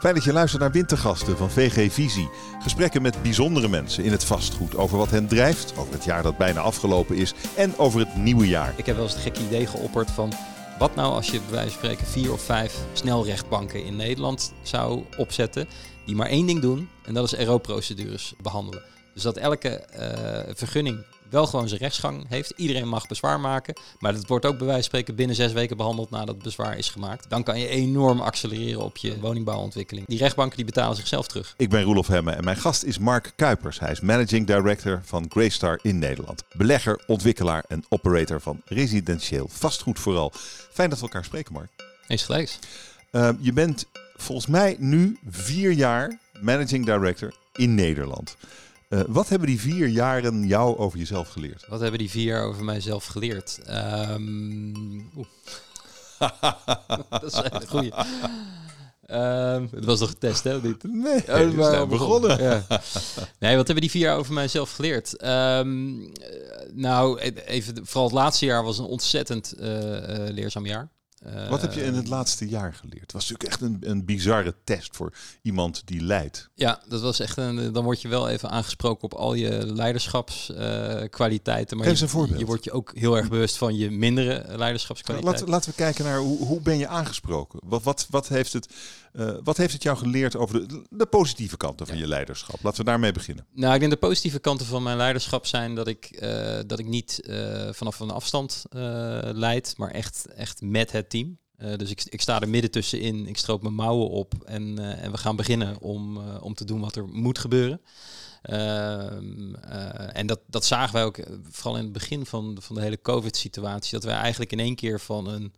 Fijn dat je luistert naar Wintergasten van VG Visie. Gesprekken met bijzondere mensen in het vastgoed over wat hen drijft, over het jaar dat bijna afgelopen is en over het nieuwe jaar. Ik heb wel eens het gekke idee geopperd van wat nou als je bij wijze van spreken vier of vijf snelrechtbanken in Nederland zou opzetten die maar één ding doen en dat is RO-procedures behandelen. Dus dat elke eh, vergunning wel gewoon zijn rechtsgang heeft. Iedereen mag bezwaar maken. Maar dat wordt ook bij wijze van spreken binnen zes weken behandeld nadat het bezwaar is gemaakt. Dan kan je enorm accelereren op je woningbouwontwikkeling. Die rechtbanken die betalen zichzelf terug. Ik ben Roelof Hemme en mijn gast is Mark Kuipers. Hij is managing director van Greystar in Nederland. Belegger, ontwikkelaar en operator van residentieel vastgoed vooral. Fijn dat we elkaar spreken, Mark. Eens gelijks. Uh, je bent volgens mij nu vier jaar managing director in Nederland. Uh, wat hebben die vier jaren jou over jezelf geleerd? Wat hebben die vier jaar over mijzelf geleerd? Um, dat is een goeie. Um, het was nog getest, hè? Niet? Nee, oh, we zijn begonnen. Ja. Nee, wat hebben die vier jaar over mijzelf geleerd? Um, nou, even, vooral het laatste jaar was een ontzettend uh, leerzaam jaar. Wat heb je in het laatste jaar geleerd? Het was natuurlijk echt een, een bizarre test voor iemand die leidt. Ja, dat was echt een. Dan word je wel even aangesproken op al je leiderschapskwaliteiten. Uh, maar Geef eens een voorbeeld. Je, wordt je ook heel erg bewust van je mindere leiderschapskwaliteiten. Laten, laten we kijken naar hoe, hoe ben je aangesproken? Wat, wat, wat, heeft het, uh, wat heeft het jou geleerd over de, de positieve kanten van ja. je leiderschap? Laten we daarmee beginnen. Nou, ik denk de positieve kanten van mijn leiderschap zijn dat ik, uh, dat ik niet vanaf een afstand leid, maar echt, echt met het team. Uh, dus ik, ik, sta er midden tussenin, ik stroop mijn mouwen op en, uh, en we gaan beginnen om, uh, om te doen wat er moet gebeuren. Ehm, en dat, dat zagen wij ook vooral in het begin van, van de hele COVID-situatie, dat wij eigenlijk in één keer van een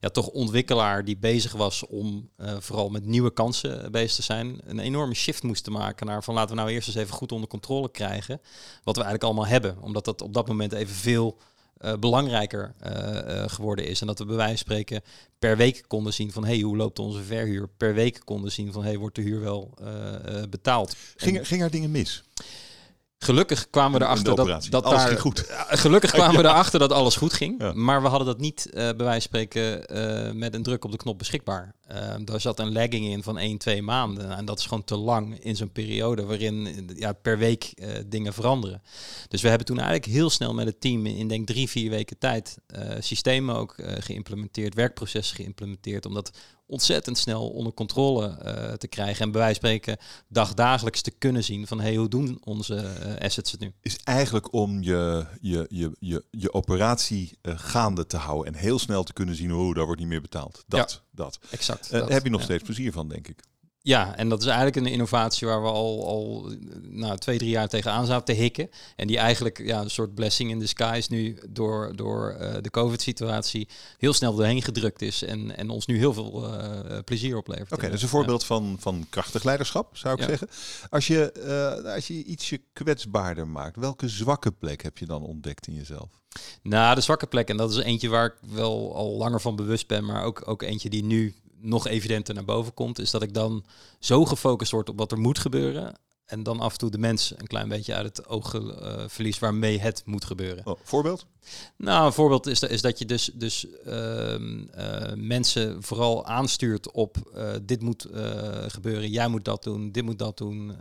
ja, toch ontwikkelaar die bezig was om vooral met nieuwe kansen bezig te zijn, een enorme shift moesten maken naar van laten we nou eerst eens even goed onder controle krijgen wat we eigenlijk allemaal hebben. Omdat dat op dat moment even veel uh, belangrijker uh, uh, geworden is. En dat we bij wijze van spreken per week konden zien van hey, hoe loopt onze verhuur? Per week konden zien van hey, wordt de huur wel betaald? Ging, er, ging er dingen mis? Gelukkig kwamen we erachter dat, dat alles daar, goed. Gelukkig kwamen we erachter dat alles goed ging. Ja. Maar we hadden dat niet uh, bij wijze van spreken uh, met een druk op de knop beschikbaar. Uh, daar zat een lagging in van 1, 2 maanden. En dat is gewoon te lang in zo'n periode waarin ja, per week dingen veranderen. Dus we hebben toen eigenlijk heel snel met het team in, in denk drie, vier weken tijd systemen ook geïmplementeerd, werkprocessen geïmplementeerd. Omdat ontzettend snel onder controle uh, te krijgen. En bij wijze van spreken dagdagelijks te kunnen zien van hey, hoe doen onze uh, assets het nu? Is eigenlijk om je, je, je, je, je operatie uh, gaande te houden en heel snel te kunnen zien hoe oh, daar wordt niet meer betaald. Dat, ja, dat. Exact. Daar dat, heb je nog ja. steeds plezier van, denk ik. Ja, en dat is eigenlijk een innovatie waar we al, al nou, twee, drie jaar tegenaan zaten te hikken. En die eigenlijk ja, een soort blessing in disguise nu door, door uh, de COVID-situatie heel snel doorheen gedrukt is. En, en ons nu heel veel uh, plezier oplevert. Oké, okay, dat is een voorbeeld ja. van, van krachtig leiderschap, zou ik ja. zeggen. Als je, uh, als je ietsje kwetsbaarder maakt, welke zwakke plek heb je dan ontdekt in jezelf? Nou, de zwakke plek, en dat is eentje waar ik wel al langer van bewust ben, maar ook, ook eentje die nu nog evidenter naar boven komt, is dat ik dan zo gefocust word op wat er moet gebeuren. En dan af en toe de mens een klein beetje uit het oog uh, verliest waarmee het moet gebeuren. Oh, voorbeeld? Nou, een voorbeeld is, is dat je dus, dus uh, uh, mensen vooral aanstuurt op uh, dit moet gebeuren, jij moet dat doen, dit moet dat doen,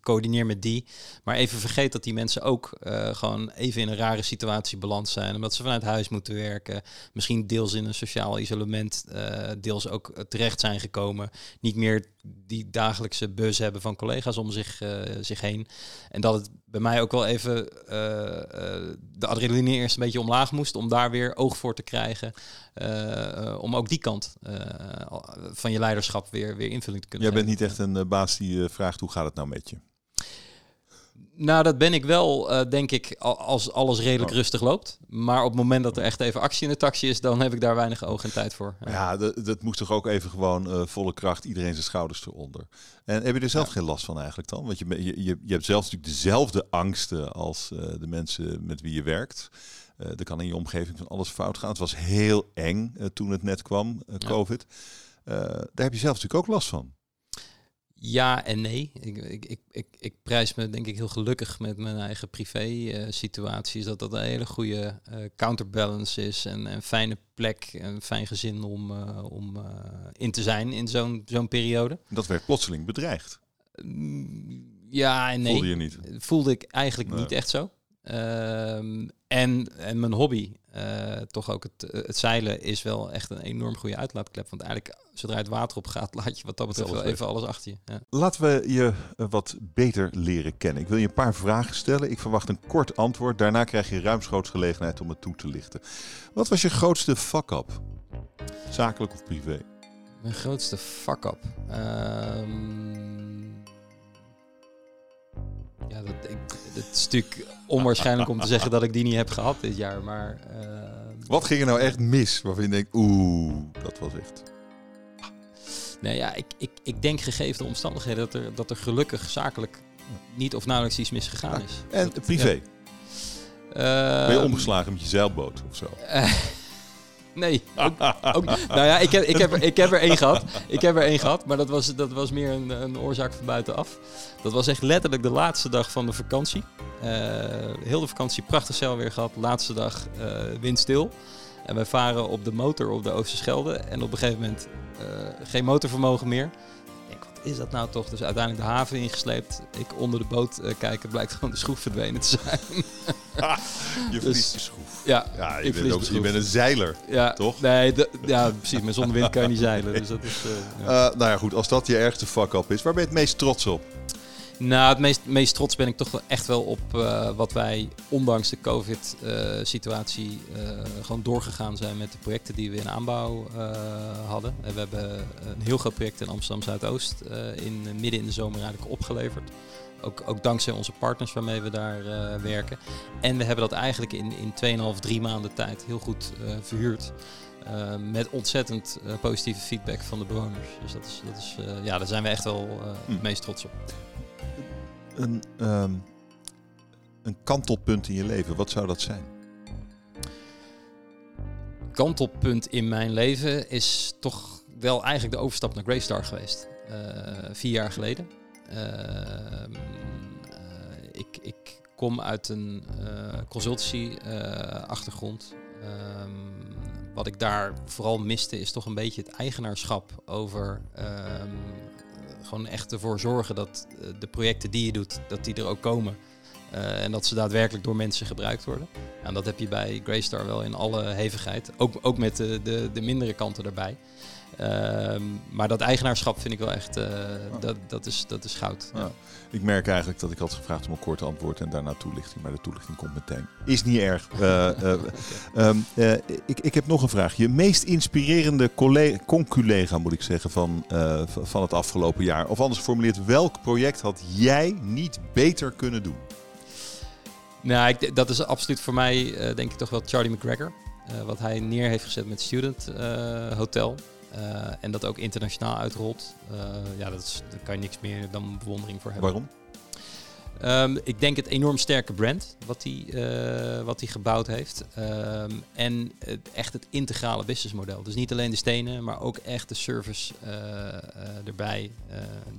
coördineer met die. Maar even vergeet dat die mensen ook gewoon even in een rare situatie beland zijn, omdat ze vanuit huis moeten werken, misschien deels in een sociaal isolement, deels ook terecht zijn gekomen, niet meer die dagelijkse bus hebben van collega's om zich, zich heen. En dat het bij mij ook wel even de adrenaline eerst een beetje omlaag moest om daar weer oog voor te krijgen. Om ook die kant van je leiderschap weer, weer invulling te kunnen Jij bent niet echt een baas die vraagt hoe gaat het nou met je? Nou, dat ben ik wel, uh, denk ik, als alles redelijk oh. rustig loopt. Maar op het moment dat er echt even actie in de taxi is, dan heb ik daar weinig oog en tijd voor. Ja, ja dat, dat moest toch ook even gewoon uh, volle kracht, iedereen zijn schouders eronder. En heb je er zelf ja. geen last van eigenlijk dan? Want je, je, je, hebt zelf natuurlijk dezelfde angsten als uh, de mensen met wie je werkt. Er kan in je omgeving van alles fout gaan. Het was heel eng toen het net kwam, COVID. Ja. daar heb je zelf natuurlijk ook last van. Ja en nee. Ik, ik, ik, ik, ik prijs me denk ik heel gelukkig met mijn eigen privé-situatie. is dat dat een hele goede uh, counterbalance is. En een fijne plek, een fijn gezin om, uh, om in te zijn in zo'n zo'n periode. Dat werd plotseling bedreigd. Mm, ja en nee. Voelde je niet? Voelde ik eigenlijk nee. niet echt zo. Um, en, en mijn hobby, uh, toch ook het, het, zeilen, is wel echt een enorm goede uitlaatklep. Want eigenlijk, zodra het water op gaat, laat je wat dat betreft wel even alles achter je. Ja. Laten we je uh, wat beter leren kennen. Ik wil je een paar vragen stellen. Ik verwacht een kort antwoord. Daarna krijg je ruimschoots gelegenheid om het toe te lichten. Wat was je grootste fuck-up? Zakelijk of privé? Mijn grootste fuck-up? Um, ja, dat, ik, het is natuurlijk onwaarschijnlijk om te zeggen dat ik die niet heb gehad dit jaar. Maar, uh... Wat ging er nou echt mis waarvan je denkt, oeh, dat was echt... Nee, ja, ik, ik, ik denk gegeven de omstandigheden dat er, dat er gelukkig zakelijk niet of nauwelijks iets misgegaan is. Ja. En dat, privé? Ja. ben je omgeslagen met je zeilboot of zo? Nee, ook, ook, nou ja, ik heb, ik, heb, ik heb er één gehad. Ik heb er één gehad, maar dat was, dat was meer een, een oorzaak van buitenaf. Dat was echt letterlijk de laatste dag van de vakantie. Uh, heel de vakantie prachtig zeil weer gehad. Laatste dag uh, windstil. En wij varen op de motor op de Oosterschelde. En op een gegeven moment uh, geen motorvermogen meer. Ik denk, wat is dat nou toch? Dus uiteindelijk de haven ingesleept. Ik onder de boot kijken, blijkt gewoon de schroef verdwenen te zijn. Ah, je verliest dus, de schroef. Ja, ja je, bent ook, je bent een zeiler, ja, toch? Nee, ja, precies. Met zonder wind kan je niet zeilen. Dus dat is, uh, ja. uh, nou ja, goed. Als dat je ergste fuck-up is, waar ben je het meest trots op? Nou, het meest, meest trots ben ik toch echt wel op uh, wat wij, ondanks de COVID-situatie, gewoon doorgegaan zijn met de projecten die we in aanbouw hadden. En we hebben een heel groot project in Amsterdam Zuidoost in, midden in de zomer eigenlijk opgeleverd. Ook, ook, dankzij onze partners waarmee we daar uh, werken. En we hebben dat eigenlijk in, in 2,5, 3 maanden tijd heel goed uh, verhuurd. Uh, met ontzettend positieve feedback van de bewoners. Dus dat is, dat is, ja, daar zijn we echt wel het meest trots op. Een, um, een kantelpunt in je leven, wat zou dat zijn? Kantelpunt in mijn leven is toch wel eigenlijk de overstap naar Greystar geweest. vier jaar geleden. Uh, ik, ik, kom uit een uh, consultancy-achtergrond. Uh, um, wat ik daar vooral miste is toch een beetje het eigenaarschap over um, gewoon echt ervoor zorgen dat de projecten die je doet, dat die er ook komen. En dat ze daadwerkelijk door mensen gebruikt worden. En dat heb je bij Greystar wel in alle hevigheid. Ook, ook met de, de, de mindere kanten erbij. Uh, maar dat eigenaarschap vind ik wel echt, uh, oh. dat, dat, is, dat is goud. Ja. Ik merk eigenlijk dat ik had gevraagd om een kort antwoord en daarna toelichting. Maar de toelichting komt meteen. Is niet erg. Uh, okay. um, ik, ik heb nog een vraag. Je meest inspirerende conculega, moet ik zeggen, van, van het afgelopen jaar. Of anders geformuleerd, welk project had jij niet beter kunnen doen? Nou, ik, dat is absoluut voor mij, denk ik toch wel Charlie McGregor. wat hij neer heeft gezet met Student Hotel. Uh, en dat ook internationaal uitrolt. Uh, ja, dat is, daar kan je niks meer dan bewondering voor hebben. Waarom? Um, ik denk het enorm sterke brand wat hij uh, wat gebouwd heeft. Um, en het, echt het integrale businessmodel. Dus niet alleen de stenen, maar ook echt de service erbij.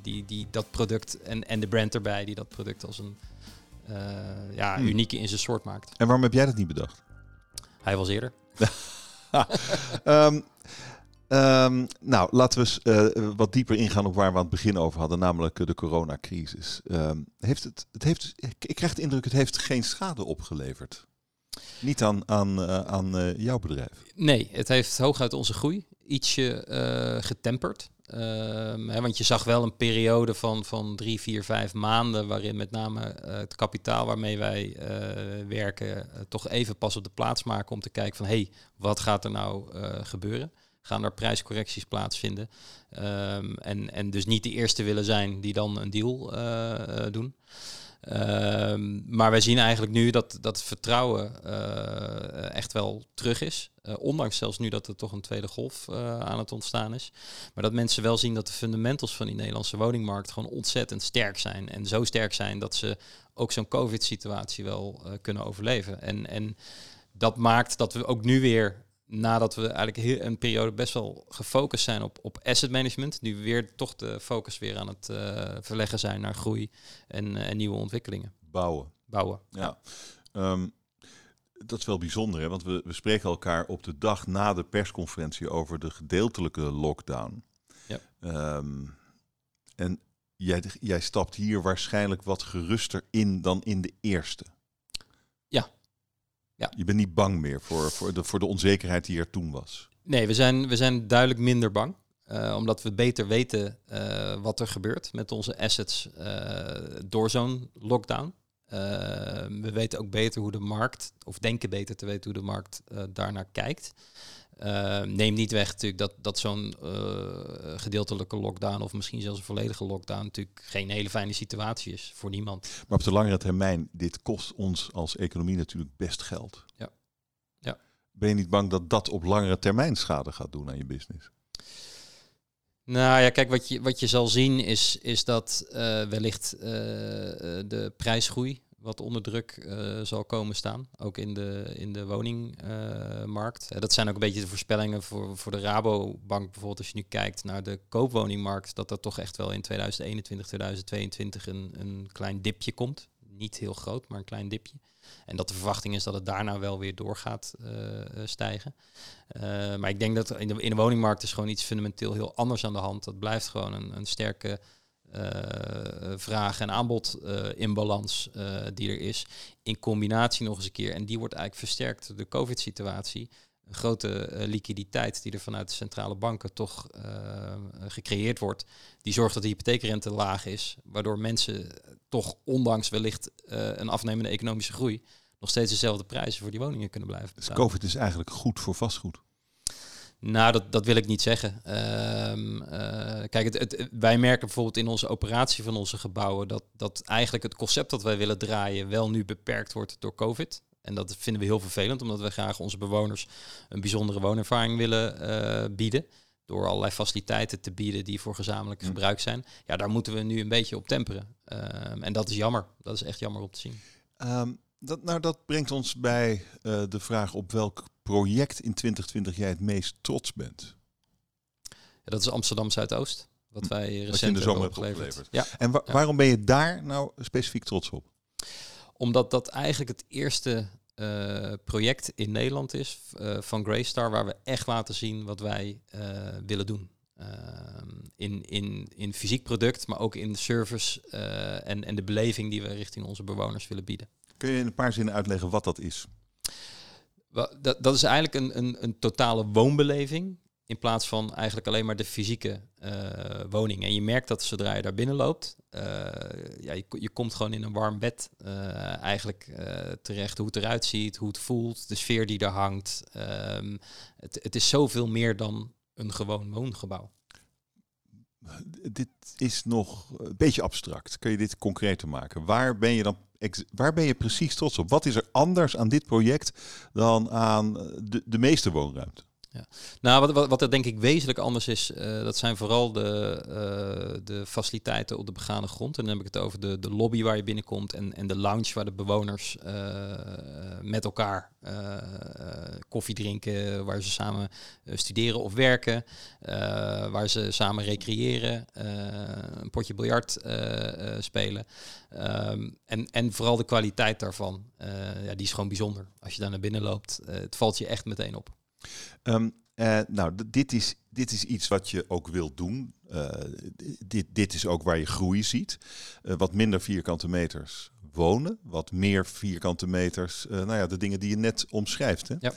die, die dat product en, en de brand erbij, die dat product als een ja, hmm. unieke in zijn soort maakt. En waarom heb jij dat niet bedacht? Hij was eerder. um, Um, nou, laten we eens uh, wat dieper ingaan op waar we aan het begin over hadden, namelijk uh, de coronacrisis. Um, heeft het, het heeft, ik krijg de indruk, het heeft geen schade opgeleverd. Niet aan, aan, uh, aan jouw bedrijf. Nee, het heeft hooguit onze groei ietsje getemperd. Um, hè, want je zag wel een periode van, van drie, vier, vijf maanden waarin met name het kapitaal waarmee wij werken toch even pas op de plaats maken om te kijken van hé, hey, wat gaat er nou gebeuren? Gaan er prijscorrecties plaatsvinden. Um, en, en dus niet de eerste willen zijn die dan een deal uh, doen. Um, maar wij zien eigenlijk nu dat, dat vertrouwen uh, echt wel terug is. Uh, ondanks zelfs nu dat er toch een tweede golf aan het ontstaan is. Maar dat mensen wel zien dat de fundamentals van die Nederlandse woningmarkt gewoon ontzettend sterk zijn. En zo sterk zijn dat ze ook zo'n COVID-situatie wel kunnen overleven. En, en dat maakt dat we ook nu weer nadat we eigenlijk een periode best wel gefocust zijn op, op asset management, nu weer toch de focus weer aan het uh, verleggen zijn naar groei en, en nieuwe ontwikkelingen. Bouwen. Bouwen. Ja. Ehm, dat is wel bijzonder, hè? want we, we spreken elkaar op de dag na de persconferentie over de gedeeltelijke lockdown. Ja. Ehm, en jij, jij stapt hier waarschijnlijk wat geruster in dan in de eerste. Ja. Ja. Je bent niet bang meer voor, voor, de, voor de onzekerheid die er toen was. Nee, we zijn, we zijn duidelijk minder bang. Uh, omdat we beter weten uh, wat er gebeurt met onze assets uh, door zo'n lockdown. we weten ook beter hoe de markt, of denken beter te weten hoe de markt daarnaar kijkt. Uh, neem niet weg natuurlijk dat, dat zo'n uh, gedeeltelijke lockdown of misschien zelfs een volledige lockdown natuurlijk geen hele fijne situatie is voor niemand. Maar op de langere termijn, dit kost ons als economie natuurlijk best geld. Ja. ja. Ben je niet bang dat dat op langere termijn schade gaat doen aan je business? Nou ja, kijk, wat je, wat je zal zien is, is dat uh, wellicht de prijsgroei wat onder druk uh, zal komen staan, ook in de, in de woningmarkt. Uh, dat zijn ook een beetje de voorspellingen voor, voor de Rabobank bijvoorbeeld. Als je nu kijkt naar de koopwoningmarkt, dat er toch echt wel in 2021, 2022 een, een klein dipje komt. Niet heel groot, maar een klein dipje. En dat de verwachting is dat het daarna wel weer door gaat uh, stijgen. maar ik denk dat in de, in de woningmarkt is gewoon iets fundamenteel heel anders aan de hand. Dat blijft gewoon een, een sterke vraag en aanbod uh, in balans uh, die er is. In combinatie nog eens een keer. En die wordt eigenlijk versterkt door de COVID-situatie. Een grote liquiditeit die er vanuit de centrale banken toch gecreëerd wordt. Die zorgt dat de hypotheekrente laag is. Waardoor mensen toch, ondanks wellicht een afnemende economische groei, nog steeds dezelfde prijzen voor die woningen kunnen blijven betalen. Dus COVID is eigenlijk goed voor vastgoed? Nou, dat, dat wil ik niet zeggen. Um, uh, kijk, het, het, wij merken bijvoorbeeld in onze operatie van onze gebouwen dat, dat eigenlijk het concept dat wij willen draaien wel nu beperkt wordt door COVID. En dat vinden we heel vervelend, omdat we graag onze bewoners een bijzondere woonervaring willen uh, bieden. Door allerlei faciliteiten te bieden die voor gezamenlijk mm. gebruik zijn. Ja, daar moeten we nu een beetje op temperen. Um, en dat is jammer. Dat is echt jammer om te zien. Um, dat, nou, dat brengt ons bij uh, de vraag op welk project in 2020 jij het meest trots bent? Ja, dat is Amsterdam Zuidoost. Wat hm. wij recent in de zomer hebben opgeleverd. Ja. En wa ja. waarom ben je daar nou specifiek trots op? Omdat dat eigenlijk het eerste uh, project in Nederland is uh, van Greystar waar we echt laten zien wat wij uh, willen doen. Ehm, in, in, in fysiek product, maar ook in de service en, en de beleving die we richting onze bewoners willen bieden. Kun je in een paar zinnen uitleggen wat dat is? Dat, dat is eigenlijk een, een, een totale woonbeleving. In plaats van eigenlijk alleen maar de fysieke uh, woning. En je merkt dat zodra je daar binnen loopt, uh, ja, je, je, komt gewoon in een warm bed uh, eigenlijk terecht. Hoe het eruit ziet, hoe het voelt, de sfeer die er hangt. Um, het, het is zoveel meer dan een gewoon woongebouw. Dit is nog een beetje abstract. Kun je dit concreter maken? Waar ben je dan waar ben je precies trots op? Wat is er anders aan dit project dan aan de, de meeste woonruimte? Ja. Nou, wat, wat, wat er denk ik wezenlijk anders is, uh, dat zijn vooral de, uh, de faciliteiten op de begane grond. En dan heb ik het over de, de lobby waar je binnenkomt en, en de lounge waar de bewoners uh, met elkaar koffie drinken, waar ze samen studeren of werken, waar ze samen recreëren, een potje biljart spelen. Um, en, en vooral de kwaliteit daarvan, ja, die is gewoon bijzonder. Als je daar naar binnen loopt, het valt je echt meteen op. Um, uh, nou, dit is, dit is iets wat je ook wilt doen. Uh, dit, dit is ook waar je groei ziet. Uh, wat minder vierkante meters wonen, wat meer vierkante meters, nou ja, de dingen die je net omschrijft. Hè? Ja.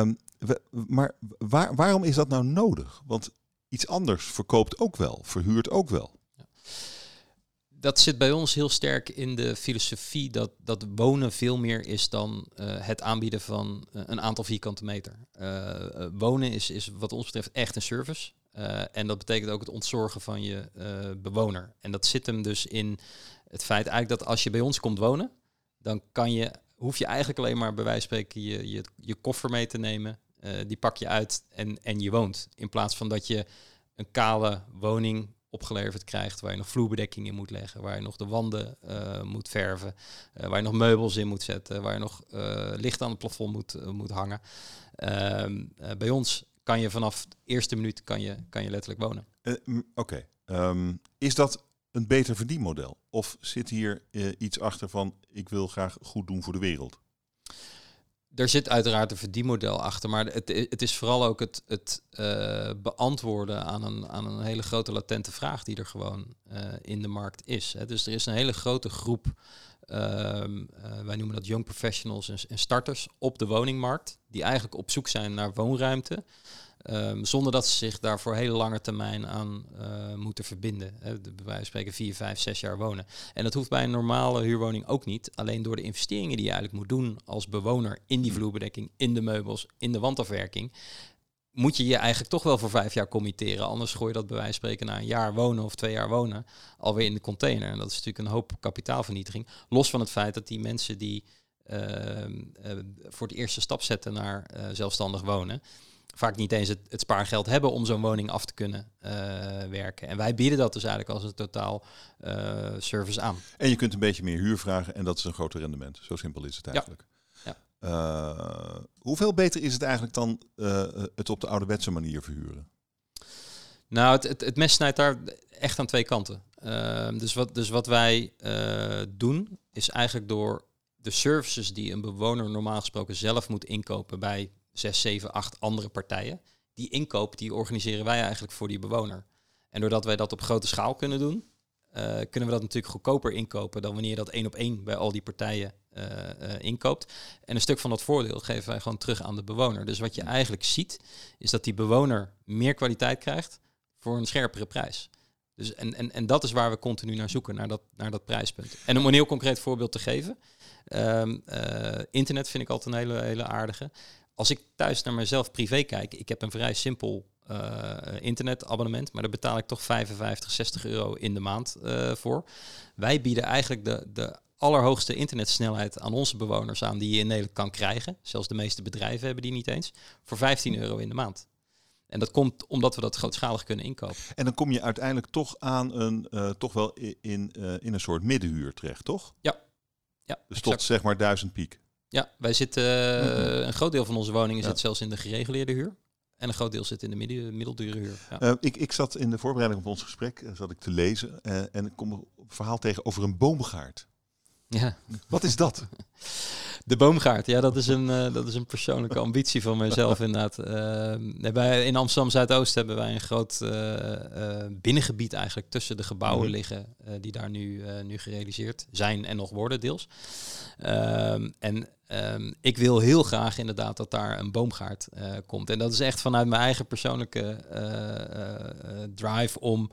Um, we, maar waar, waarom is dat nou nodig? Want iets anders verkoopt ook wel, verhuurt ook wel dat zit bij ons heel sterk in de filosofie dat, dat wonen veel meer is dan uh, het aanbieden van uh, een aantal vierkante meter. Uh, wonen is, is wat ons betreft echt een service. en dat betekent ook het ontzorgen van je bewoner. En dat zit hem dus in het feit eigenlijk dat als je bij ons komt wonen, dan kan je, hoef je eigenlijk alleen maar bij wijze van spreken je, je, je koffer mee te nemen. die pak je uit en, en je woont. In plaats van dat je een kale woning opgeleverd krijgt, waar je nog vloerbedekking in moet leggen, waar je nog de wanden uh, moet verven, uh, waar je nog meubels in moet zetten, waar je nog uh, licht aan het plafond moet, moet hangen. Ehm, bij ons kan je vanaf de eerste minuut kan je, kan je letterlijk wonen. Oké, um, is dat een beter verdienmodel? Of zit hier iets achter van ik wil graag goed doen voor de wereld? Er zit uiteraard een verdienmodel achter, maar het, het is vooral ook het, het uh, beantwoorden aan een, aan een hele grote latente vraag die er gewoon uh, in de markt is. Hè. Dus er is een hele grote groep, uh, wij noemen dat young professionals en, starters op de woningmarkt, die eigenlijk op zoek zijn naar woonruimte. Um, zonder dat ze zich daar voor hele lange termijn aan uh, moeten verbinden. Hè, bij wijze van spreken vier, vijf, zes jaar wonen. En dat hoeft bij een normale huurwoning ook niet. Alleen door de investeringen die je eigenlijk moet doen als bewoner in die vloerbedekking, in de meubels, in de wandafwerking, moet je je eigenlijk toch wel voor vijf jaar committeren. Anders gooi je dat bij wijze van spreken na een jaar wonen of twee jaar wonen alweer in de container. En dat is natuurlijk een hoop kapitaalvernietiging. Los van het feit dat die mensen die uh, uh, voor het eerste stap zetten naar uh, zelfstandig wonen, vaak niet eens het, het spaargeld hebben om zo'n woning af te kunnen uh, werken. En wij bieden dat dus eigenlijk als een totaal uh, service aan. En je kunt een beetje meer huur vragen en dat is een groter rendement. Zo simpel is het eigenlijk. Ja. Uh, hoeveel beter is het eigenlijk dan het op de ouderwetse manier verhuren? Nou, het, het, het mes snijdt daar echt aan twee kanten. Ehm, dus, wat, dus wat wij doen, is eigenlijk door de services die een bewoner normaal gesproken zelf moet inkopen bij zes, zeven, acht andere partijen. Die inkoop, die organiseren wij eigenlijk voor die bewoner. En doordat wij dat op grote schaal kunnen doen, uh, kunnen we dat natuurlijk goedkoper inkopen dan wanneer je dat één op één bij al die partijen uh, uh, inkoopt. En een stuk van dat voordeel geven wij gewoon terug aan de bewoner. Dus wat je eigenlijk ziet, is dat die bewoner meer kwaliteit krijgt voor een scherpere prijs. Dus en, en, en dat is waar we continu naar zoeken, naar dat, naar dat prijspunt. En om een heel concreet voorbeeld te geven. Um, internet vind ik altijd een hele, hele aardige als ik thuis naar mezelf privé kijk, ik heb een vrij simpel uh, internetabonnement, maar daar betaal ik toch 55, 60 euro in de maand uh, voor. Wij bieden eigenlijk de, de allerhoogste internetsnelheid aan onze bewoners aan die je in Nederland kan krijgen. Zelfs de meeste bedrijven hebben die niet eens. Voor 15 euro in de maand. En dat komt omdat we dat grootschalig kunnen inkopen. En dan kom je uiteindelijk toch aan een, uh, toch wel in, in een soort middenhuur terecht, toch? Ja. ja dus tot zeg maar duizend piek. Ja, wij zitten, uh, een groot deel van onze woningen zit zelfs in de gereguleerde huur. En een groot deel zit in de midden, middeldure huur. Ja. Uh, ik, ik zat in de voorbereiding op ons gesprek uh, zat ik te lezen en ik kom een verhaal tegen over een boomgaard. Ja. Wat is dat? De boomgaard, ja, dat is een, uh, dat is een persoonlijke ambitie van mezelf inderdaad. Uh, bij, in Amsterdam Zuidoost hebben wij een groot uh, binnengebied eigenlijk tussen de gebouwen mm. liggen die daar nu, nu gerealiseerd zijn en nog worden deels. Ehm, en um, ik wil heel graag inderdaad dat daar een boomgaard komt. En dat is echt vanuit mijn eigen persoonlijke drive om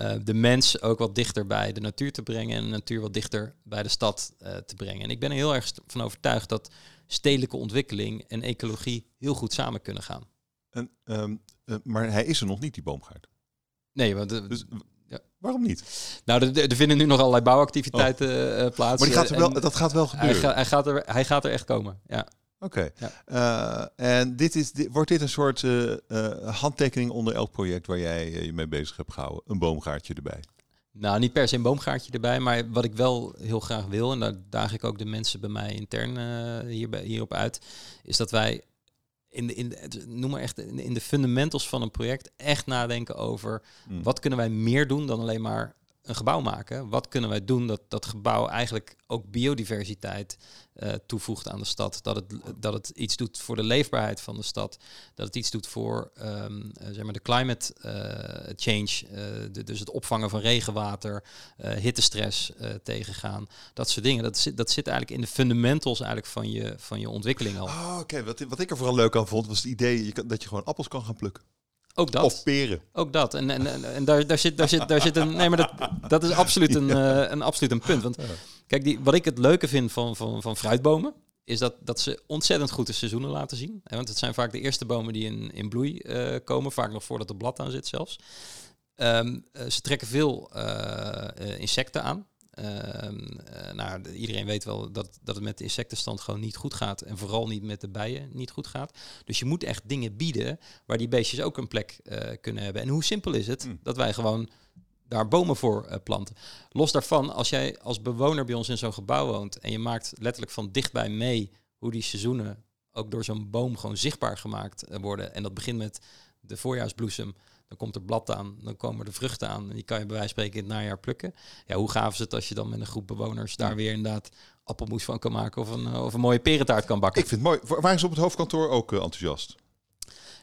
uh, de mens ook wat dichter bij de natuur te brengen en de natuur wat dichter bij de stad uh, te brengen. En ik ben er heel erg van overtuigd dat stedelijke ontwikkeling en ecologie heel goed samen kunnen gaan. En, um, uh, maar hij is er nog niet, die boomgaard. Nee, want dus, ja. waarom niet? Nou, er, er vinden nu nog allerlei bouwactiviteiten oh. plaats. Maar die gaat er wel, dat gaat wel gebeuren. Hij, ga, hij, gaat er, hij gaat er echt komen, ja. Oké. Okay. Ja. Uh, en dit is, dit, wordt dit een soort uh, uh, handtekening onder elk project waar jij je mee bezig hebt gehouden? Een boomgaartje erbij? Nou, niet per se een boomgaartje erbij, maar wat ik wel heel graag wil, en daar daag ik ook de mensen bij mij intern hierbij, hierop uit, is dat wij in de, in de, noem maar echt in de fundamentals van een project echt nadenken over mm. wat kunnen wij meer doen dan alleen maar een gebouw maken. Wat kunnen wij doen dat dat gebouw eigenlijk ook biodiversiteit uh, toevoegt aan de stad? Dat het, dat het iets doet voor de leefbaarheid van de stad. Dat het iets doet voor um, zeg maar de climate uh, change. De, dus het opvangen van regenwater, hittestress tegengaan. Dat soort dingen. Dat zit, dat zit eigenlijk in de fundamentals eigenlijk van je, van je ontwikkeling al. Oh, Oké, wat, wat ik er vooral leuk aan vond, was het idee dat je gewoon appels kan gaan plukken. Ook dat. Of peren. Ook dat. En, en, en, en daar, daar, zit, daar, zit, daar zit een. Nee, maar dat, dat is absoluut een, ja. uh, een, absoluut een punt. Want kijk, die, wat ik het leuke vind van, van, van fruitbomen. Is dat, dat ze ontzettend goed de seizoenen laten zien. Want het zijn vaak de eerste bomen die in, in bloei uh, komen. Vaak nog voordat er blad aan zit zelfs. Um, uh, ze trekken veel insecten aan. Uh, nou, iedereen weet wel dat, dat het met de insectenstand gewoon niet goed gaat. En vooral niet met de bijen niet goed gaat. Dus je moet echt dingen bieden waar die beestjes ook een plek uh, kunnen hebben. En hoe simpel is het mm. dat wij gewoon daar bomen voor eh, planten. Los daarvan, als jij als bewoner bij ons in zo'n gebouw woont en je maakt letterlijk van dichtbij mee hoe die seizoenen ook door zo'n boom gewoon zichtbaar gemaakt eh, worden. En dat begint met de voorjaarsbloesem. Dan komt er blad aan, dan komen er vruchten aan. En die kan je bij wijze van spreken in het najaar plukken. Ja, hoe gaaf is het als je dan met een groep bewoners daar weer inderdaad appelmoes van kan maken of een, eh, of een mooie perentaart kan bakken. Ik vind het mooi. Wa- Waren ze op het hoofdkantoor ook eh, enthousiast?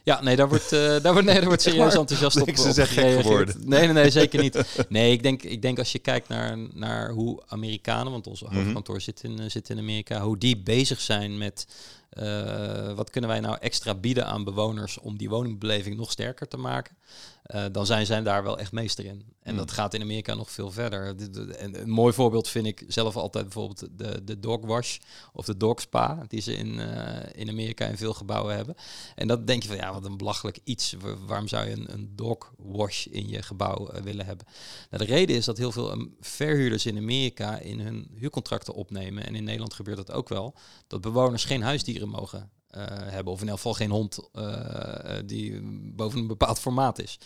Ja, nee, daar wordt, eh, daar wordt, nee, daar wordt serieus enthousiast op, ze op gek geworden. Nee, nee, nee, zeker niet. Nee, ik denk, ik denk als je kijkt naar, naar hoe Amerikanen, want ons Mhm. hoofdkantoor zit, in, zit in Amerika, hoe die bezig zijn met eh, wat kunnen wij nou extra bieden aan bewoners om die woningbeleving nog sterker te maken, eh, dan zijn zij daar wel echt meester in. En Mm. dat gaat in Amerika nog veel verder. En een mooi voorbeeld vind ik zelf altijd bijvoorbeeld de, de dog wash of de dog spa, die ze in, eh, in Amerika in veel gebouwen hebben. En dat denk je van ja, wat een belachelijk iets. Wa- Waarom zou je een, een dog wash in je gebouw willen hebben? Nou, de reden is dat heel veel um, verhuurders in Amerika in hun huurcontracten opnemen. En in Nederland gebeurt dat ook wel. Dat bewoners geen huisdieren mogen eh, hebben. Of in elk geval geen hond eh, die boven een bepaald formaat is.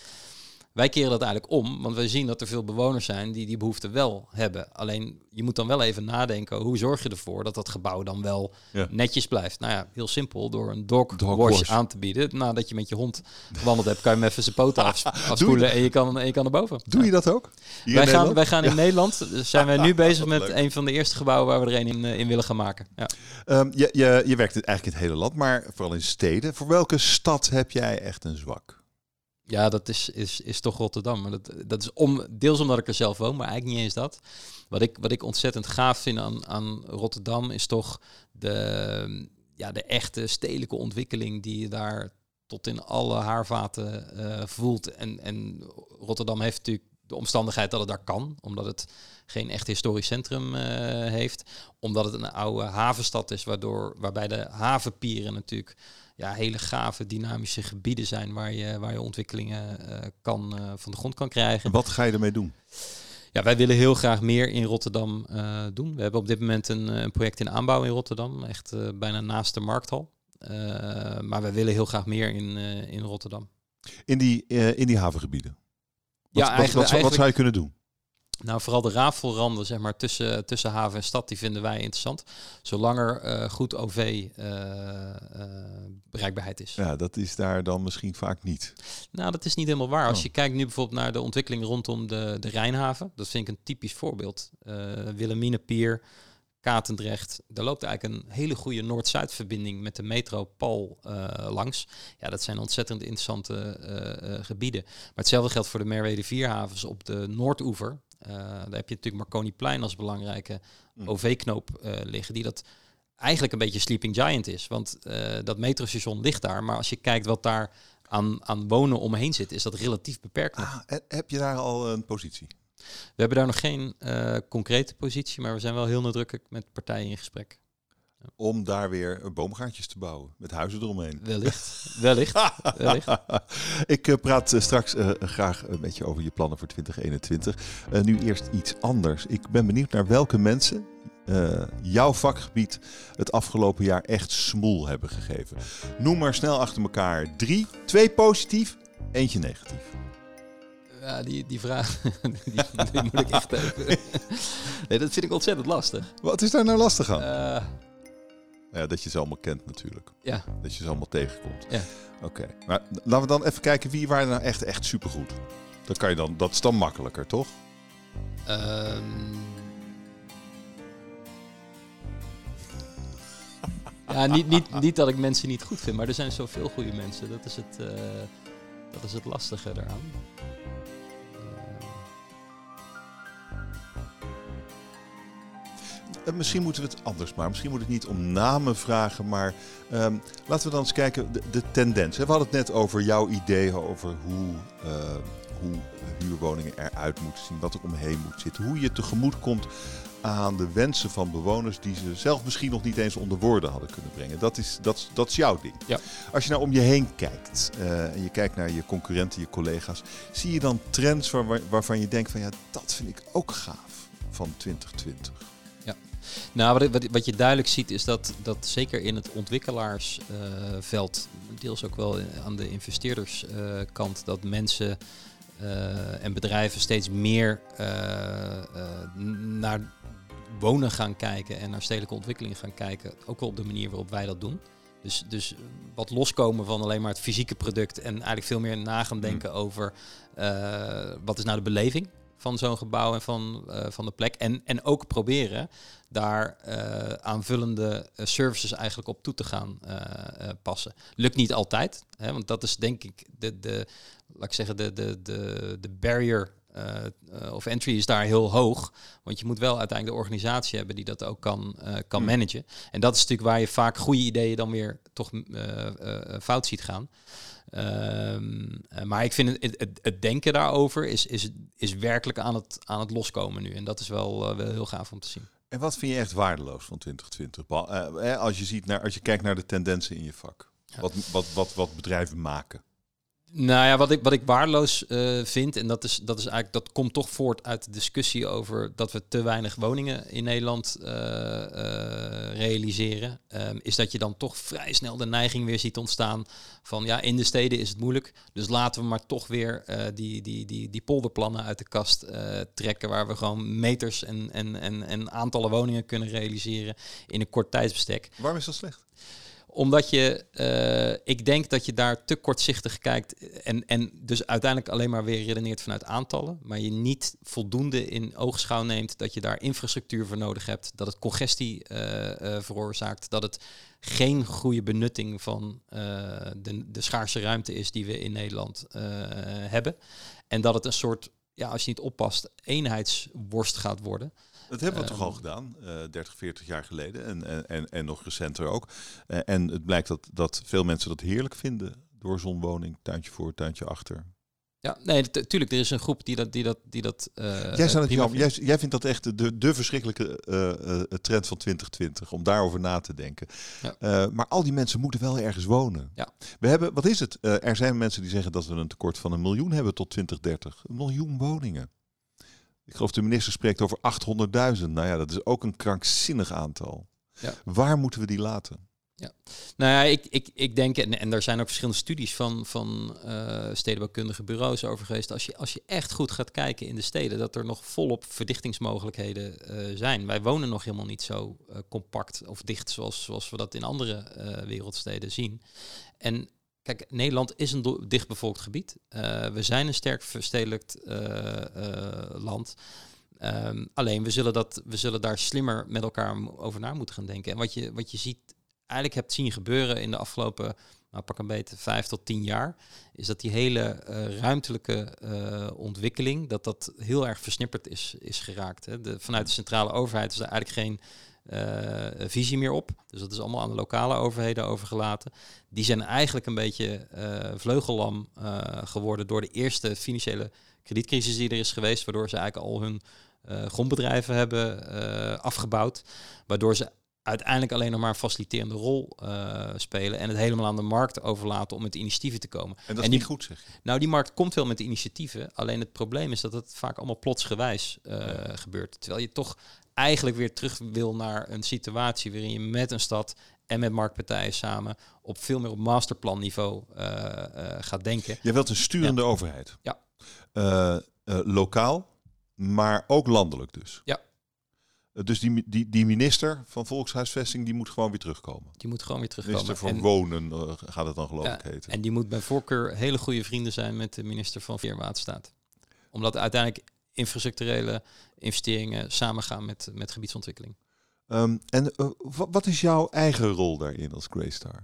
Wij keren dat eigenlijk om, want wij zien dat er veel bewoners zijn die die behoefte wel hebben. Alleen je moet dan wel even nadenken, hoe zorg je ervoor dat dat gebouw dan wel Ja. netjes blijft? Nou ja, heel simpel, door een dog, Dog wash, wash. aan te bieden. Nadat je met je hond gewandeld hebt, kan je hem even zijn poten af, afspoelen en je kan, en je kan erboven. Doe je dat ook? Hier Wij gaan, Nederland? wij gaan in Nederland, dus zijn wij nu bezig met leuk. een van de eerste gebouwen waar we er een in, eh, in willen gaan maken. Ja. Ehm, je, je, je werkt eigenlijk in het hele land, maar vooral in steden. Voor welke stad heb jij echt een zwak? Ja, dat is, is, is toch Rotterdam. Maar dat, dat is om, deels omdat ik er zelf woon, maar eigenlijk niet eens dat. Wat ik, wat ik ontzettend gaaf vind aan, aan Rotterdam is toch de, ja, de echte stedelijke ontwikkeling die je daar tot in alle haarvaten eh, voelt. En, en Rotterdam heeft natuurlijk de omstandigheid dat het daar kan, omdat het geen echt historisch centrum eh, heeft. Omdat het een oude havenstad is, waardoor, waarbij de havenpieren natuurlijk ja, hele gave dynamische gebieden zijn waar je, waar je ontwikkelingen eh, kan, eh, van de grond kan krijgen. En wat ga je ermee doen? Ja, wij willen heel graag meer in Rotterdam eh, doen. We hebben op dit moment een, een project in aanbouw in Rotterdam, echt bijna naast de markthal. Maar wij willen heel graag meer in, in Rotterdam. In die, in die havengebieden? Wat, Ja, wat- eigenlijk- wat, zou- wat eigenlijk- zou je kunnen doen? Nou, vooral de rafelranden zeg maar, tussen, tussen haven en stad, die vinden wij interessant. Zolang er eh, goed OV-bereikbaarheid is. Ja, dat is daar dan misschien vaak niet. Nou, dat is niet helemaal waar. Als Oh. je kijkt nu bijvoorbeeld naar de ontwikkeling rondom de, de Rijnhaven, dat vind ik een typisch voorbeeld. Wilhelminapier, Katendrecht, daar loopt eigenlijk een hele goede Noord-Zuid-verbinding met de metro Pal langs. Ja, dat zijn ontzettend interessante gebieden. Maar hetzelfde geldt voor de Merwede Vierhavens op de Noordoever. Uh, daar heb je natuurlijk Marconiplein als belangrijke mm. OV-knoop uh, liggen, die dat eigenlijk een beetje sleeping giant is. Want uh, dat metrostation ligt daar, maar als je kijkt wat daar aan, aan wonen omheen zit, is dat relatief beperkt. Ah, heb je daar al een positie? We hebben daar nog geen uh, concrete positie, maar we zijn wel heel nadrukkelijk met partijen in gesprek. Om daar weer boomgaartjes te bouwen, met huizen eromheen. Wellicht, wellicht, wellicht. Ik uh, praat uh, straks uh, graag een beetje over je plannen voor 2021. nu eerst iets anders. Ik ben benieuwd naar welke mensen jouw vakgebied het afgelopen jaar echt smoel hebben gegeven. Noem maar snel achter elkaar drie. Twee positief, eentje negatief. Ja, die, die vraag die, die moet ik echt even. nee, dat vind ik ontzettend lastig. Wat is daar nou lastig aan? Ja, dat je ze allemaal kent natuurlijk. Ja. Dat je ze allemaal tegenkomt. Ja. Oké. Okay. Maar laten we dan even kijken wie waren nou echt, echt supergoed. Dat, kan je dan, dat is dan makkelijker, toch? Um... Ja, niet, niet, niet dat ik mensen niet goed vind, maar er zijn zoveel goede mensen. Dat is het, uh, dat is het lastige eraan. Misschien moeten we het anders maar. Misschien moet ik niet om namen vragen, maar um, laten we dan eens kijken de, de tendens. We hadden het net over jouw ideeën over hoe, uh, hoe huurwoningen eruit moeten zien, wat er omheen moet zitten, hoe je tegemoet komt aan de wensen van bewoners die ze zelf misschien nog niet eens onder woorden hadden kunnen brengen. Dat is, dat, dat is jouw ding. Ja. Als je nou om je heen kijkt uh, en je kijkt naar je concurrenten, je collega's, zie je dan trends waar, waarvan je denkt van ja, dat vind ik ook gaaf van 2020. Nou wat, wat, wat je duidelijk ziet is dat, dat zeker in het ontwikkelaarsveld, uh, deels ook wel aan de investeerderskant, uh, dat mensen en bedrijven steeds meer naar wonen gaan kijken en naar stedelijke ontwikkeling gaan kijken. Ook wel op de manier waarop wij dat doen. Dus, dus wat loskomen van alleen maar het fysieke product en eigenlijk veel meer na gaan denken over wat is nou de beleving van zo'n gebouw en van, uh, van de plek. En, en ook proberen daar uh, aanvullende uh, services eigenlijk op toe te gaan passen. Lukt niet altijd, hè, want dat is denk ik de, de laat ik zeggen, de, de, de, de barrier of entry is daar heel hoog. Want je moet wel uiteindelijk de organisatie hebben die dat ook kan, kan hmm. managen. En dat is natuurlijk waar je vaak goede ideeën dan weer toch fout ziet gaan. Ehm, eh, maar ik vind het, het, het, denken daarover is, is, is werkelijk aan het, aan het loskomen nu. En dat is wel, wel heel gaaf om te zien. En wat vind je echt waardeloos van 2020? Uh, als, je ziet naar, als je kijkt naar de tendensen in je vak. Wat, wat, wat, wat bedrijven maken. Nou ja, wat ik, wat ik waardeloos uh, vind, en dat is, dat is eigenlijk dat komt toch voort uit de discussie over dat we te weinig woningen in Nederland uh, uh, realiseren, um, is dat je dan toch vrij snel de neiging weer ziet ontstaan van ja, in de steden is het moeilijk, dus laten we maar toch weer die, die, die, die polderplannen uit de kast trekken, waar we gewoon meters en, en, en, en aantallen woningen kunnen realiseren in een kort tijdsbestek. Waarom is dat slecht? Omdat je, uh, ik denk dat je daar te kortzichtig kijkt en, en dus uiteindelijk alleen maar weer redeneert vanuit aantallen, maar je niet voldoende in oogschouw neemt dat je daar infrastructuur voor nodig hebt, dat het congestie uh, uh, veroorzaakt, dat het geen goede benutting van de, de schaarse ruimte is die we in Nederland hebben. En dat het een soort, ja, als je niet oppast, eenheidsworst gaat worden. Dat hebben we toch al ehm, gedaan, uh, 30, 40 jaar geleden en, en, en nog recenter ook. Uh, en het blijkt dat, dat veel mensen dat heerlijk vinden. door zonwoning, tuintje voor, tuintje achter. Ja, nee, natuurlijk. Er is een groep die dat. Die dat, die dat uh, jij, zou het jammer, jij, jij vindt dat echt de, de verschrikkelijke uh, trend van 2020, om daarover na te denken. Ja. maar al die mensen moeten wel ergens wonen. Ja. We hebben, wat is het? er zijn mensen die zeggen dat we een tekort van een miljoen hebben tot 2030. Een miljoen woningen. Ik geloof de minister spreekt over 800.000. Nou ja, dat is ook een krankzinnig aantal. Ja. Waar moeten we die laten? Ja, nou ja, ik, ik, ik denk, en, en er zijn ook verschillende studies van, van uh, stedenbouwkundige bureaus over geweest. Als je, als je echt goed gaat kijken in de steden, dat er nog volop verdichtingsmogelijkheden uh, zijn. Wij wonen nog helemaal niet zo uh, compact of dicht zoals, zoals we dat in andere wereldsteden zien. En Kijk, Nederland is een dichtbevolkt gebied. Uh, we zijn een sterk verstedelijkt uh, uh, land. Um, alleen we zullen, dat, we zullen daar slimmer met elkaar over na moeten gaan denken. En wat je, wat je ziet, eigenlijk hebt zien gebeuren in de afgelopen, nou, pak een beetje, vijf tot tien jaar, is dat die hele ruimtelijke ontwikkeling, dat dat heel erg versnipperd is, is geraakt. Hè. De, vanuit de centrale overheid is er eigenlijk geen visie meer op. Dus dat is allemaal aan de lokale overheden overgelaten. Die zijn eigenlijk een beetje uh, vleugellam uh, geworden door de eerste financiële kredietcrisis die er is geweest, waardoor ze eigenlijk al hun grondbedrijven hebben afgebouwd, waardoor ze uiteindelijk alleen nog maar een faciliterende rol spelen en het helemaal aan de markt overlaten om met initiatieven te komen. En dat is niet goed zeg. Nou, die markt komt wel met initiatieven, alleen het probleem is dat het vaak allemaal plotsgewijs gebeurt. Terwijl je toch eigenlijk weer terug wil naar een situatie waarin je met een stad en met marktpartijen samen op veel meer op masterplanniveau uh, uh, gaat denken. Je wilt een sturende ja. overheid. Ja. Uh, lokaal, maar ook landelijk dus. Ja. Dus die, die, die minister van Volkshuisvesting die moet gewoon weer terugkomen. Die moet gewoon weer terugkomen. Minister van en, Wonen gaat het dan geloof ja, ik heten. En die moet bij voorkeur hele goede vrienden zijn met de minister van Veerwaterstaat. Omdat uiteindelijk infrastructurele investeringen samengaan met, met gebiedsontwikkeling. Um, en uh, wat is jouw eigen rol daarin als Greystar?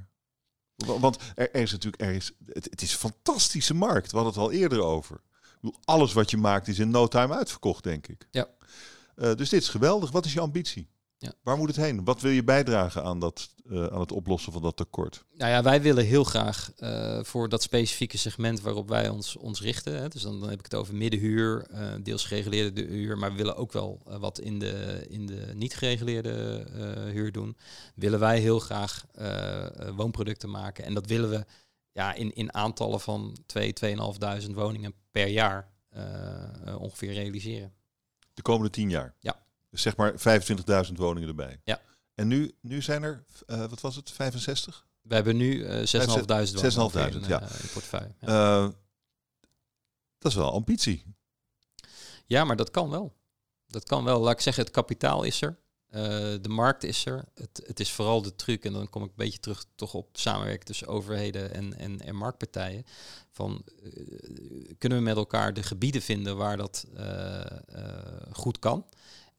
Want er, er, is natuurlijk, er is, het, het, is een fantastische markt. We hadden het al eerder over. Bedoel, alles wat je maakt is in no time uitverkocht, denk ik. Ja. Uh, dus dit is geweldig. Wat is je ambitie? Ja. Waar moet het heen? Wat wil je bijdragen aan, dat, uh, aan het oplossen van dat tekort? Nou ja, wij willen heel graag uh, voor dat specifieke segment waarop wij ons, ons richten. Hè, dus dan, dan heb ik het over middenhuur, uh, deels gereguleerde huur, maar we willen ook wel wat in de, in de niet gereguleerde huur doen. Willen wij heel graag woonproducten maken. En dat willen we ja, in, in aantallen van 2, 2.500 woningen per jaar ongeveer realiseren. De komende tien jaar? Ja. Dus zeg maar 25.000 woningen erbij. Ja. En nu, nu zijn er, uh, wat was het, 65? We hebben nu uh, 6.500 6.500, ja. Uh, in portefeuille. Ja. Dat is wel ambitie. Ja, maar dat kan wel. Dat kan wel. Laat ik zeggen, het kapitaal is er. Uh, de markt is er. Het, het, is vooral de truc, en dan kom ik een beetje terug toch op samenwerken tussen overheden en, en, en marktpartijen. Van uh, kunnen we met elkaar de gebieden vinden waar dat uh, goed kan?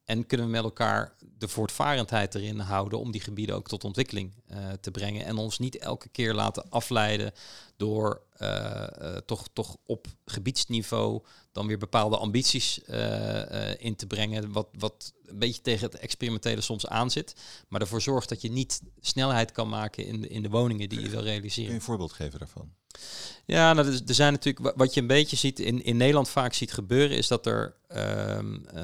En kunnen we met elkaar de voortvarendheid erin houden om die gebieden ook tot ontwikkeling uh, te brengen. En ons niet elke keer laten afleiden door uh, uh, toch, toch op gebiedsniveau dan weer bepaalde ambities in te brengen. Wat, wat een beetje tegen het experimentele soms aanzit. Maar ervoor zorgt dat je niet snelheid kan maken in de, in de woningen die je wil realiseren. Kun je een voorbeeld geven daarvan? Ja, nou, er zijn natuurlijk wat je een beetje ziet in, in Nederland vaak ziet gebeuren, is dat er um, uh,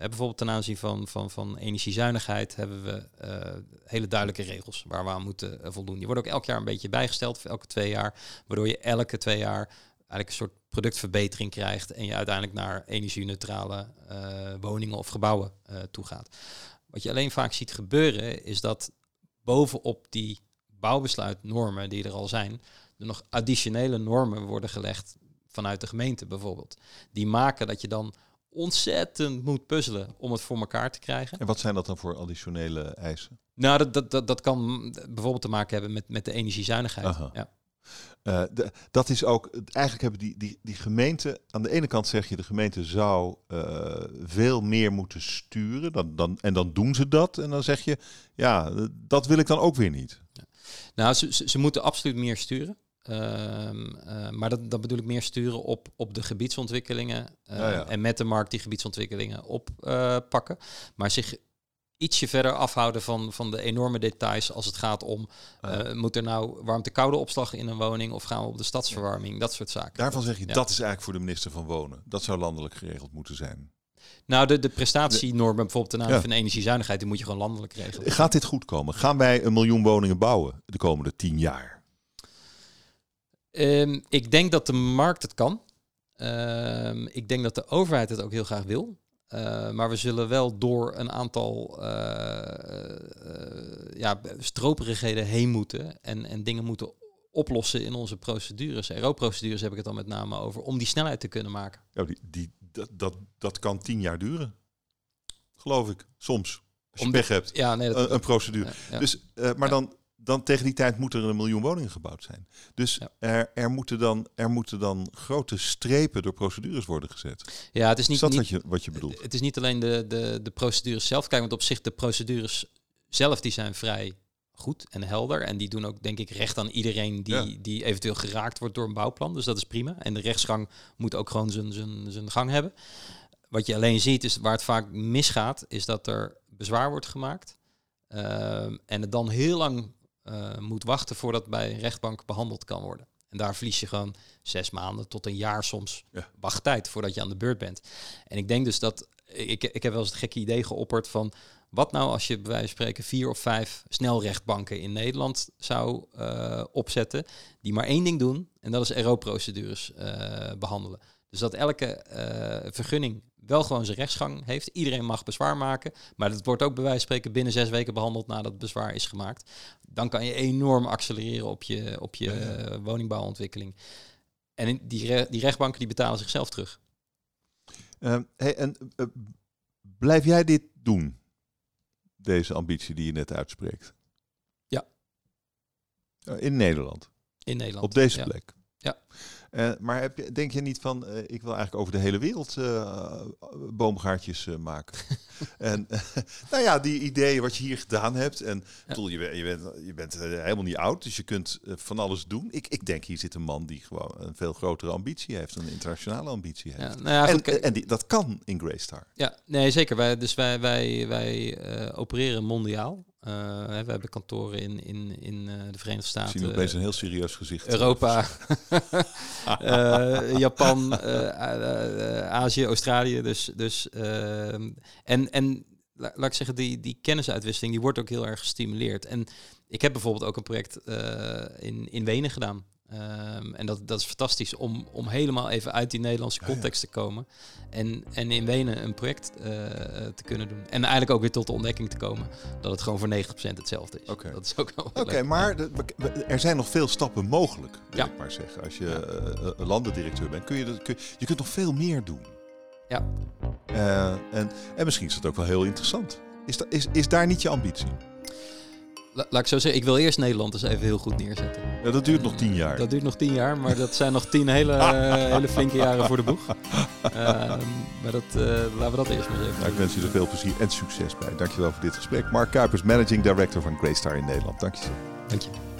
bijvoorbeeld ten aanzien van, van, van energiezuinigheid hebben we uh, hele duidelijke regels waar we aan moeten voldoen. Die worden ook elk jaar een beetje bijgesteld, elke twee jaar, waardoor je elke twee jaar eigenlijk een soort productverbetering krijgt en je uiteindelijk naar energie-neutrale woningen of gebouwen toe gaat. Wat je alleen vaak ziet gebeuren, is dat bovenop die bouwbesluitnormen die er al zijn, er nog additionele normen worden gelegd vanuit de gemeente bijvoorbeeld. Die maken dat je dan ontzettend moet puzzelen om het voor elkaar te krijgen. En wat zijn dat dan voor additionele eisen? Nou, dat, dat, dat, dat kan bijvoorbeeld te maken hebben met, met de energiezuinigheid. Ja. Uh, de, dat is ook, eigenlijk hebben die, die, die gemeenten, aan de ene kant zeg je de gemeente zou uh, veel meer moeten sturen, dan, dan, en dan doen ze dat. En dan zeg je, ja, dat wil ik dan ook weer niet. Ja. Nou, ze, ze, ze, moeten absoluut meer sturen. Ehm, eh, maar dat, dat bedoel ik meer sturen op, op de gebiedsontwikkelingen uh, en met de markt die gebiedsontwikkelingen oppakken. Uh, maar zich ietsje verder afhouden van, van de enorme details als het gaat om, uh, moet er nou warmte-koude opslag in een woning of gaan we op de stadsverwarming, dat soort zaken. Daarvan zeg je, dat is eigenlijk voor de minister van Wonen. Dat zou landelijk geregeld moeten zijn. Nou, de, de prestatienormen, bijvoorbeeld ten aanzien van energiezuinigheid, die moet je gewoon landelijk regelen. Gaat dit goed komen? Gaan wij een miljoen woningen bouwen de komende tien jaar? Um, ik denk dat de markt het kan. Um, ik denk dat de overheid het ook heel graag wil. Uh, maar we zullen wel door een aantal uh, uh, ja, stroperigheden heen moeten en, en dingen moeten oplossen in onze procedures. RO-procedures heb ik het dan met name over, om die snelheid te kunnen maken. Ja, die, die, dat, dat, dat kan tien jaar duren. Geloof ik, soms. Als je om pech hebt. Ja, nee, dat, een, een procedure. Ja, ja. Dus, maar dan dan tegen die tijd moeten er een miljoen woningen gebouwd zijn. Dus er, er, moeten dan, er moeten dan grote strepen door procedures worden gezet. Ja, het is niet, dat niet, wat, je, wat je bedoelt? Het is niet alleen de, de, de procedures zelf. Kijk, want op zich de procedures zelf die zijn vrij goed en helder. En die doen ook, denk ik, recht aan iedereen die, ja. die eventueel geraakt wordt door een bouwplan. Dus dat is prima. En de rechtsgang moet ook gewoon zijn, zijn, zijn gang hebben. Wat je alleen ziet, is waar het vaak misgaat, is dat er bezwaar wordt gemaakt. Uh, en het dan heel lang uh, moet wachten voordat bij een rechtbank behandeld kan worden. En daar verlies je gewoon zes maanden tot een jaar soms ja. wachttijd voordat je aan de beurt bent. En ik denk dus dat, ik, ik heb wel eens het gekke idee geopperd van, wat nou als je bij wijze van spreken vier of vijf snelrechtbanken in Nederland zou uh, opzetten, die maar één ding doen, en dat is RO-procedures uh, behandelen. Dus dat elke vergunning wel gewoon zijn rechtsgang heeft. Iedereen mag bezwaar maken, maar dat wordt ook bij wijze van spreken binnen zes weken behandeld nadat het bezwaar is gemaakt. Dan kan je enorm accelereren op je, op je ja. woningbouwontwikkeling. En die, re die rechtbanken die betalen zichzelf terug. Uh, hey, en uh, blijf jij dit doen? Deze ambitie die je net uitspreekt? Ja. In Nederland? In Nederland. Op deze ja. plek? Ja. Uh, maar heb je, denk je niet van, uh, ik wil eigenlijk over de hele wereld uh, boomgaartjes maken? en nou ja, die ideeën wat je hier gedaan hebt. En ja. Toel, je, bent, je bent, je bent helemaal niet oud, dus je kunt van alles doen. Ik, ik denk, hier zit een man die gewoon een veel grotere ambitie heeft, een internationale ambitie heeft. Ja, nou ja, en, goed, en die, dat kan in Greystar. Ja, nee, zeker. Wij, dus wij, wij, wij opereren mondiaal. Uh, we hebben kantoren in, in, in uh, de Verenigde Staten. Ik zie opeens een heel serieus gezicht. Europa, uh, Japan, Azië, Australië. Dus, dus, en, en laat ik zeggen, die, die kennisuitwisseling die wordt ook heel erg gestimuleerd. En ik heb bijvoorbeeld ook een project in, in Wenen gedaan. Ehm, en dat, dat is fantastisch om, om helemaal even uit die Nederlandse context te komen. En, en in Wenen een project uh, te kunnen doen. En eigenlijk ook weer tot de ontdekking te komen dat het gewoon voor 90% hetzelfde is. Oké, dat is ook Oké, maar de, er zijn nog veel stappen mogelijk, wil ja. ik maar zeggen. Als je uh, landendirecteur bent, kun je, dat, kun, je kunt nog veel meer doen. Ja. Uh, en, en misschien is dat ook wel heel interessant. Is, da, is, is daar niet je ambitie? Laat ik zo zeggen, ik wil eerst Nederland eens even heel goed neerzetten. Ja, dat duurt nog tien jaar. Dat duurt nog tien jaar, maar dat zijn nog tien hele, hele flinke jaren voor de boeg. Uh, maar dat, uh, laten we dat eerst maar even nou, Ik wens je er veel plezier en succes bij. Dankjewel voor dit gesprek. Mark Kuipers, Managing Director van Greystar in Nederland. Dank je Dank je.